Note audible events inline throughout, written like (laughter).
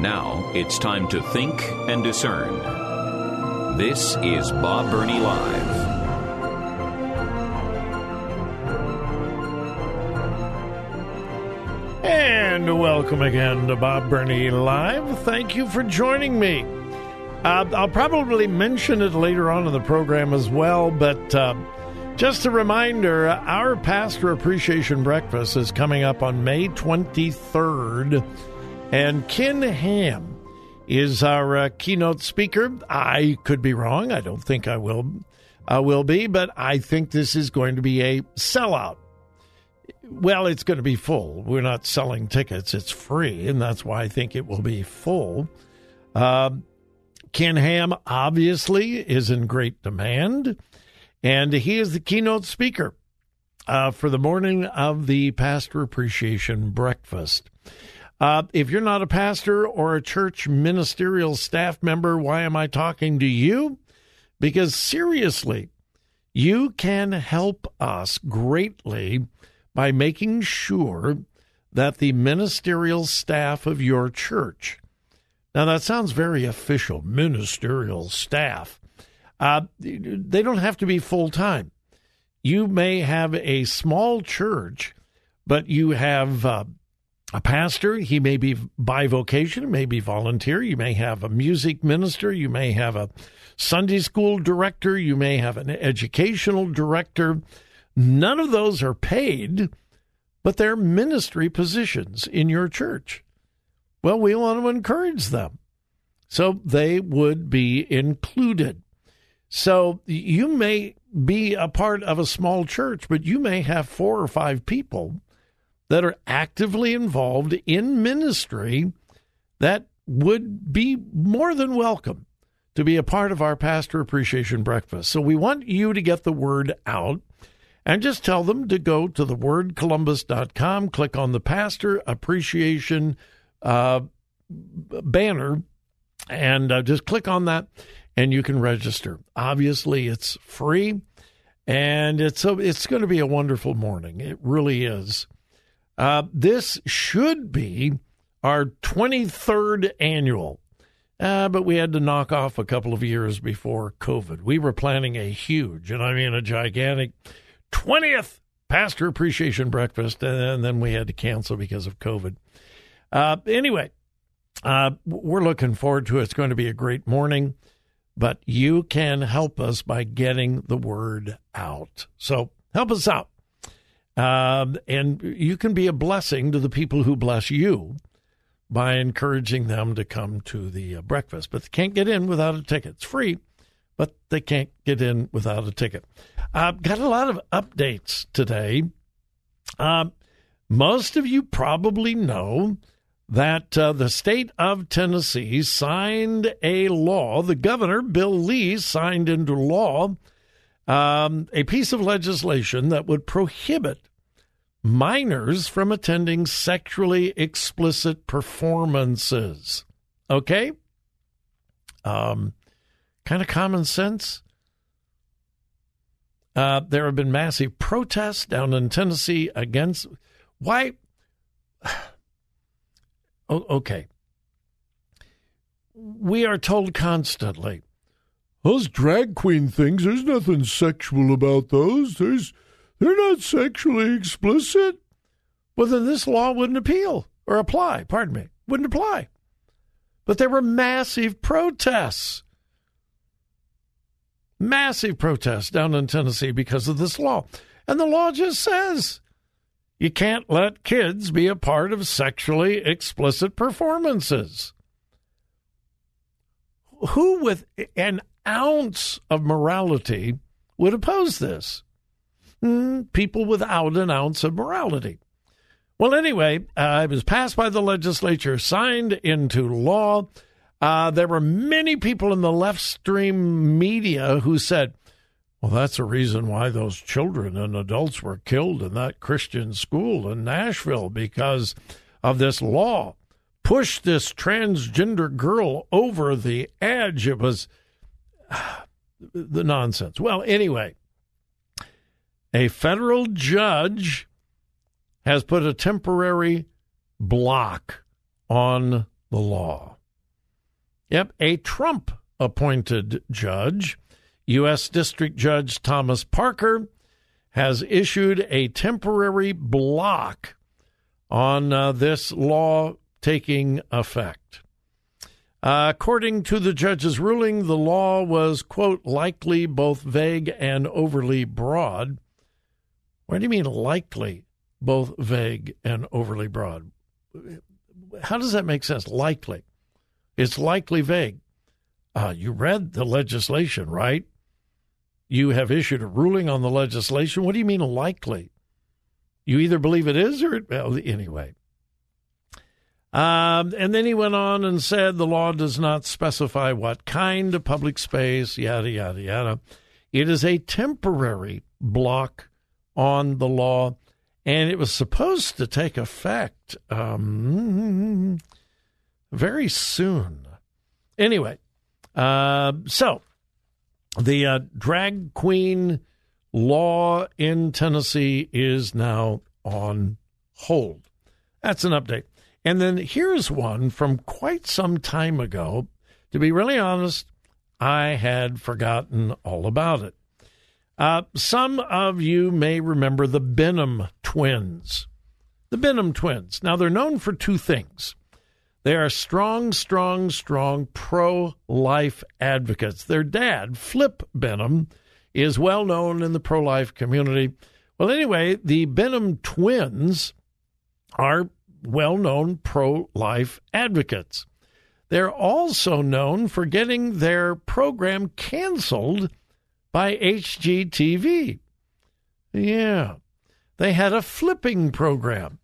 Now it's time to think and discern. This is Bob Burney Live. And welcome again to Bob Burney Live. Thank you for joining me. Uh, I'll probably mention it later on in the program as well, but uh, just a reminder our Pastor Appreciation Breakfast is coming up on May 23rd, and Ken Ham is our uh, keynote speaker. I could be wrong. I don't think I will. I will be, but I think this is going to be a sellout. Well, it's going to be full. We're not selling tickets, it's free, and that's why I think it will be full. Uh, Ken Ham obviously is in great demand, and he is the keynote speaker uh, for the morning of the Pastor Appreciation Breakfast. Uh, if you're not a pastor or a church ministerial staff member, why am I talking to you? Because seriously, you can help us greatly by making sure that the ministerial staff of your church, now that sounds very official, ministerial staff, uh, they don't have to be full time. You may have a small church, but you have uh, a pastor. He may be bivocation, may be volunteer. You may have a music minister. You may have a Sunday school director. You may have an educational director. None of those are paid, but they're ministry positions in your church. Well, we want to encourage them. So they would be included. So you may be a part of a small church, but you may have four or five people that are actively involved in ministry that would be more than welcome to be a part of our Pastor Appreciation Breakfast. So we want you to get the word out and just tell them to go to thewordcolumbus.com, click on the Pastor Appreciation uh, banner, and uh, just click on that, and you can register. Obviously, it's free, and it's a, it's going to be a wonderful morning. It really is. Uh, this should be our 23rd annual, uh, but we had to knock off a couple of years before COVID. We were planning a huge, and I mean a gigantic 20th Pastor Appreciation Breakfast, and then we had to cancel because of COVID. Uh, anyway, uh, we're looking forward to it. It's going to be a great morning, but you can help us by getting the word out. So help us out. Um, and you can be a blessing to the people who bless you by encouraging them to come to the uh, breakfast. But they can't get in without a ticket. It's free, but they can't get in without a ticket. I've uh, got a lot of updates today. Um, most of you probably know that uh, the state of Tennessee signed a law. The governor, Bill Lee, signed into law um, a piece of legislation that would prohibit minors from attending sexually explicit performances. Okay? Um, kind of common sense. Uh, there have been massive protests down in Tennessee against why. (sighs) Oh, okay. We are told constantly, those drag queen things, there's nothing sexual about those. There's they're not sexually explicit. Well, then this law wouldn't appeal or apply, pardon me, wouldn't apply. But there were massive protests massive protests down in Tennessee because of this law. And the law just says you can't let kids be a part of sexually explicit performances. Who with an ounce of morality would oppose this? Mm, people without an ounce of morality. Well, anyway, uh, it was passed by the legislature, signed into law. Uh, there were many people in the left stream media who said, well, that's the reason why those children and adults were killed in that Christian school in Nashville because of this law. Pushed this transgender girl over the edge. It was (sighs) the nonsense. Well, anyway, a federal judge has put a temporary block on the law. Yep, a Trump appointed judge, U.S. District Judge Thomas Parker, has issued a temporary block on uh, this law taking effect. Uh, according to the judge's ruling, the law was, quote, likely both vague and overly broad. What do you mean likely both vague and overly broad? How does that make sense? Likely. It's likely vague. Uh, you read the legislation, right? You have issued a ruling on the legislation. What do you mean likely? You either believe it is or it, well, anyway. Um, and then he went on and said the law does not specify what kind of public space, yada, yada, yada. It is a temporary block on the law, and it was supposed to take effect um, very soon. Anyway, uh, so the uh, drag queen law in Tennessee is now on hold. That's an update. And then here's one from quite some time ago. To be really honest, I had forgotten all about it. Uh, some of you may remember the Benham twins. The Benham twins. Now, they're known for two things. They are strong, strong, strong pro life advocates. Their dad, Flip Benham, is well known in the pro life community. Well, anyway, the Benham twins are well known pro life advocates. They're also known for getting their program canceled by HGTV. Yeah. They had a flipping program.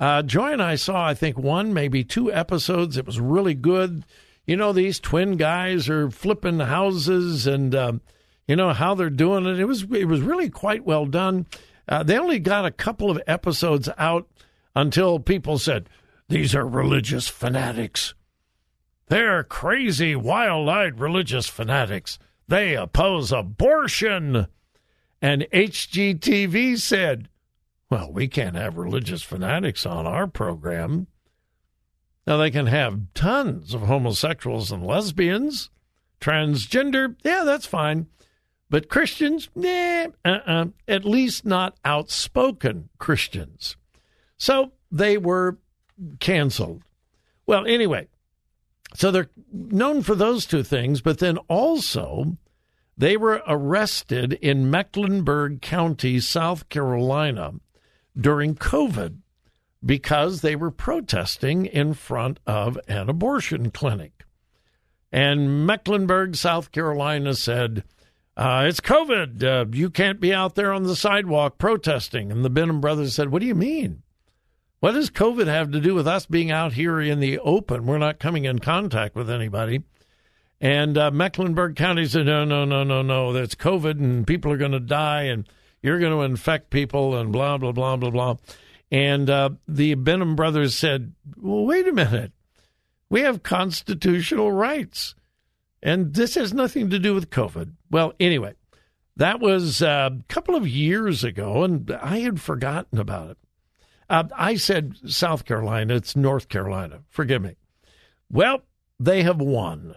Uh, Joy and I saw, I think, one, maybe two episodes. It was really good. You know, these twin guys are flipping houses and, um, you know, how they're doing it. It was, it was really quite well done. Uh, they only got a couple of episodes out until people said, These are religious fanatics. They're crazy, wild eyed religious fanatics. They oppose abortion. And HGTV said, Well, we can't have religious fanatics on our program. Now, they can have tons of homosexuals and lesbians, transgender, yeah, that's fine. But Christians, nah, uh-uh, at least not outspoken Christians. So they were canceled. Well, anyway, so they're known for those two things, but then also they were arrested in Mecklenburg County, South Carolina during COVID because they were protesting in front of an abortion clinic. And Mecklenburg, South Carolina said, uh, It's COVID. Uh, you can't be out there on the sidewalk protesting. And the Benham brothers said, What do you mean? What does COVID have to do with us being out here in the open? We're not coming in contact with anybody. And uh, Mecklenburg County said, no, no, no, no, no, that's COVID and people are going to die and you're going to infect people and blah, blah, blah, blah, blah. And uh, the Benham brothers said, well, wait a minute. We have constitutional rights. And this has nothing to do with COVID. Well, anyway, that was uh, a couple of years ago, and I had forgotten about it. Uh, I said South Carolina. It's North Carolina. Forgive me. Well, they have won.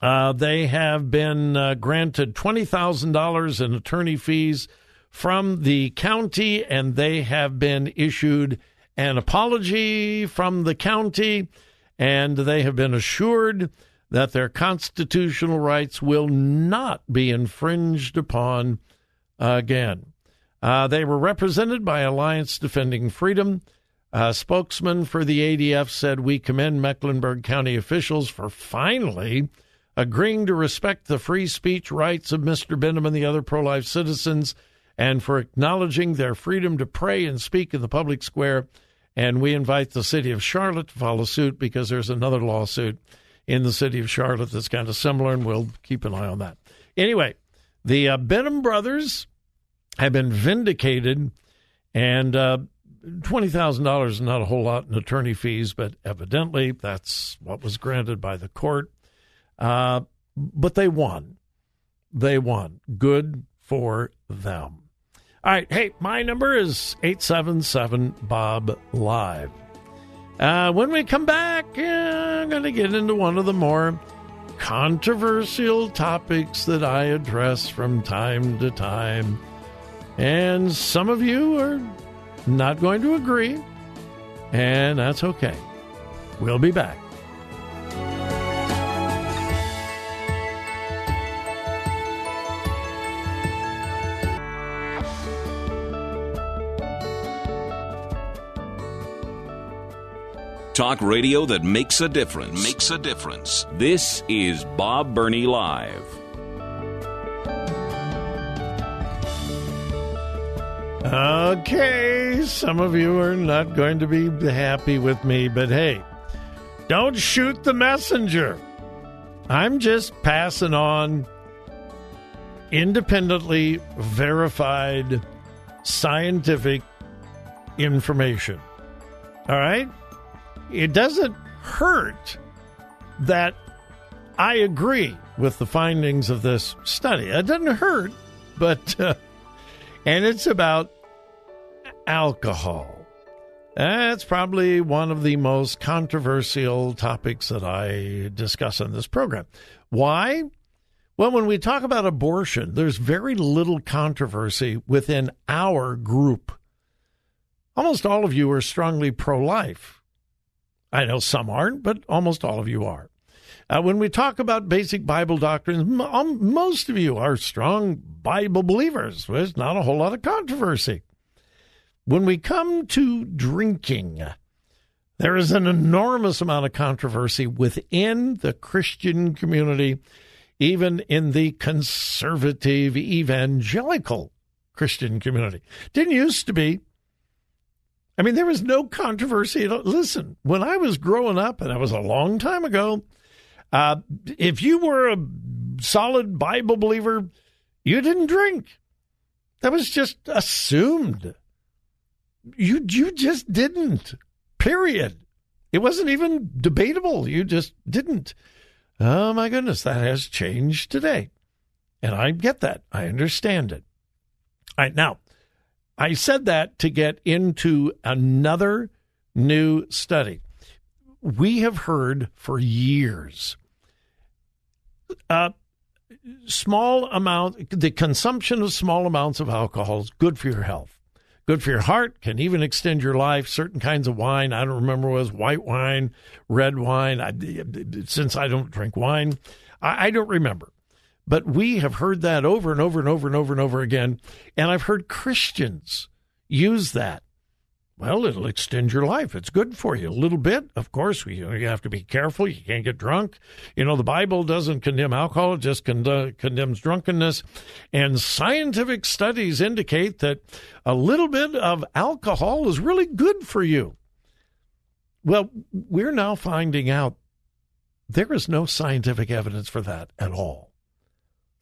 Uh, they have been uh, granted $20,000 in attorney fees from the county, and they have been issued an apology from the county, and they have been assured that their constitutional rights will not be infringed upon again. Uh, they were represented by Alliance Defending Freedom. A spokesman for the ADF said, We commend Mecklenburg County officials for finally agreeing to respect the free speech rights of Mr. Benham and the other pro life citizens and for acknowledging their freedom to pray and speak in the public square. And we invite the city of Charlotte to follow suit because there's another lawsuit in the city of Charlotte that's kind of similar, and we'll keep an eye on that. Anyway, the uh, Benham brothers have been vindicated, and uh, $20,000 is not a whole lot in attorney fees, but evidently that's what was granted by the court. Uh, but they won. They won. Good for them. All right. Hey, my number is 877 Bob Live. Uh, when we come back, uh, I'm going to get into one of the more controversial topics that I address from time to time. And some of you are not going to agree, and that's okay. We'll be back. Talk radio that makes a difference. Makes a difference. This is Bob Burney Live. Okay, some of you are not going to be happy with me, but hey, don't shoot the messenger. I'm just passing on independently verified scientific information. All right? it doesn't hurt that I agree with the findings of this study. It doesn't hurt, but, uh, and it's about alcohol. That's probably one of the most controversial topics that I discuss on this program. Why? Well, when we talk about abortion, there's very little controversy within our group. Almost all of you are strongly pro life. I know some aren't, but almost all of you are. Uh, when we talk about basic Bible doctrines, m- um, most of you are strong Bible believers. There's not a whole lot of controversy. When we come to drinking, there is an enormous amount of controversy within the Christian community, even in the conservative evangelical Christian community. Didn't used to be. I mean, there was no controversy. Listen, when I was growing up, and that was a long time ago, uh, if you were a solid Bible believer, you didn't drink. That was just assumed. You you just didn't. Period. It wasn't even debatable. You just didn't. Oh my goodness, that has changed today. And I get that. I understand it. All right, now I said that to get into another new study. We have heard for years small amount the consumption of small amounts of alcohol is good for your health good for your heart can even extend your life certain kinds of wine i don't remember was white wine red wine I, since i don't drink wine I, I don't remember but we have heard that over and over and over and over and over again. And I've heard Christians use that. Well, it'll extend your life. It's good for you a little bit. Of course, you, you have to be careful. You can't get drunk. You know, the Bible doesn't condemn alcohol, it just con- condemns drunkenness. And scientific studies indicate that a little bit of alcohol is really good for you. Well, we're now finding out there is no scientific evidence for that at all.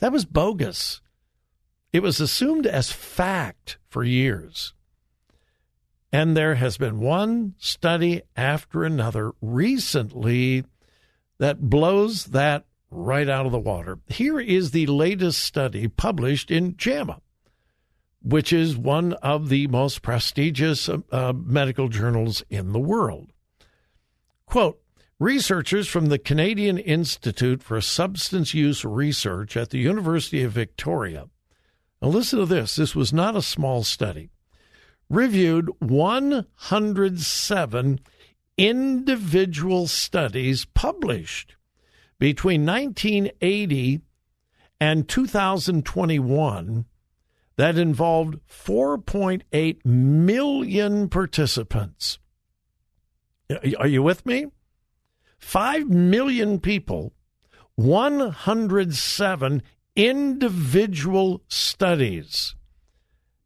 That was bogus. It was assumed as fact for years. And there has been one study after another recently that blows that right out of the water. Here is the latest study published in JAMA, which is one of the most prestigious uh, medical journals in the world. Quote Researchers from the Canadian Institute for Substance Use Research at the University of Victoria. Now, listen to this. This was not a small study. Reviewed 107 individual studies published between 1980 and 2021 that involved 4.8 million participants. Are you with me? 5 million people, 107 individual studies.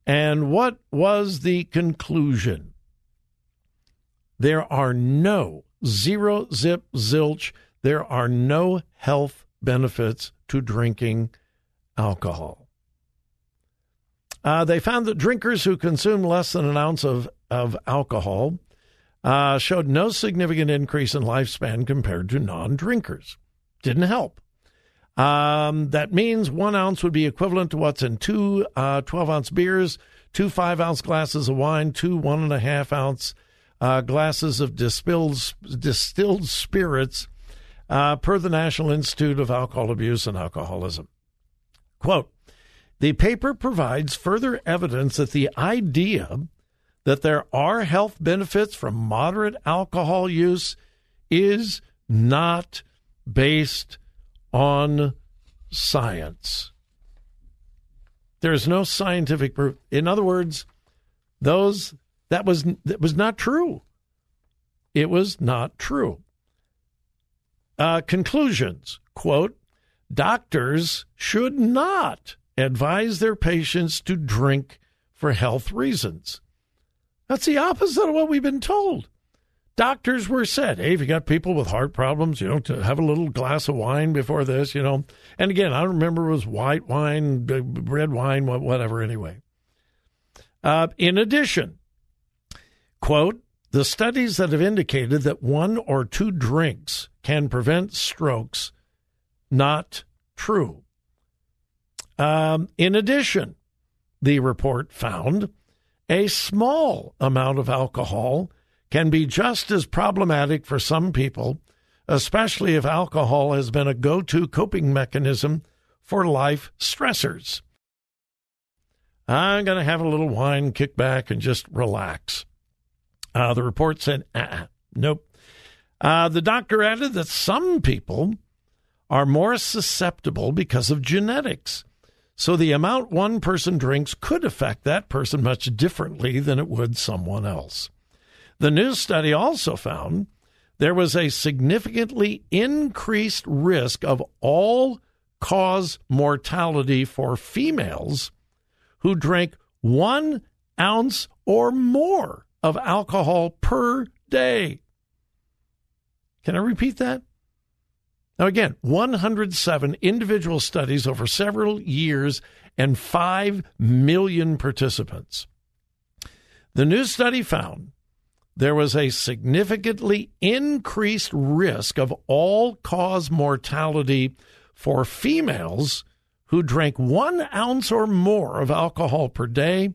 And what was the conclusion? there are no zero zip zilch, there are no health benefits to drinking alcohol. Uh, they found that drinkers who consume less than an ounce of, of alcohol uh, showed no significant increase in lifespan compared to non drinkers. Didn't help. Um, that means one ounce would be equivalent to what's in two uh, 12 ounce beers, two five ounce glasses of wine, two one and a half ounce uh, glasses of distilled, distilled spirits, uh, per the National Institute of Alcohol Abuse and Alcoholism. Quote The paper provides further evidence that the idea that there are health benefits from moderate alcohol use is not based on science. There's no scientific proof. In other words, those that was that was not true. It was not true. Uh, conclusions quote doctors should not advise their patients to drink for health reasons that's the opposite of what we've been told doctors were said hey if you got people with heart problems you know to have a little glass of wine before this you know and again i don't remember it was white wine red wine whatever anyway uh, in addition quote the studies that have indicated that one or two drinks can prevent strokes, not true. Um, in addition, the report found a small amount of alcohol can be just as problematic for some people, especially if alcohol has been a go to coping mechanism for life stressors. I'm going to have a little wine, kick back, and just relax. Uh, the report said, uh-uh, nope. Uh, the doctor added that some people are more susceptible because of genetics. So the amount one person drinks could affect that person much differently than it would someone else. The new study also found there was a significantly increased risk of all cause mortality for females who drank one ounce or more of alcohol per day. Can I repeat that? Now, again, 107 individual studies over several years and 5 million participants. The new study found there was a significantly increased risk of all cause mortality for females who drank one ounce or more of alcohol per day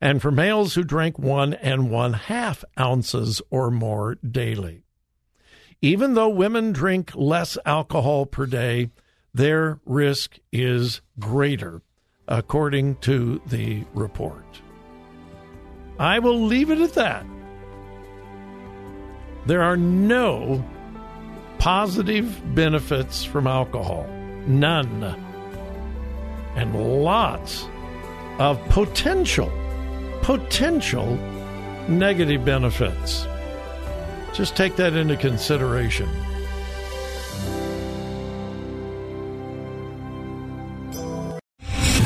and for males who drank one and one half ounces or more daily. Even though women drink less alcohol per day, their risk is greater, according to the report. I will leave it at that. There are no positive benefits from alcohol, none, and lots of potential potential negative benefits. Just take that into consideration.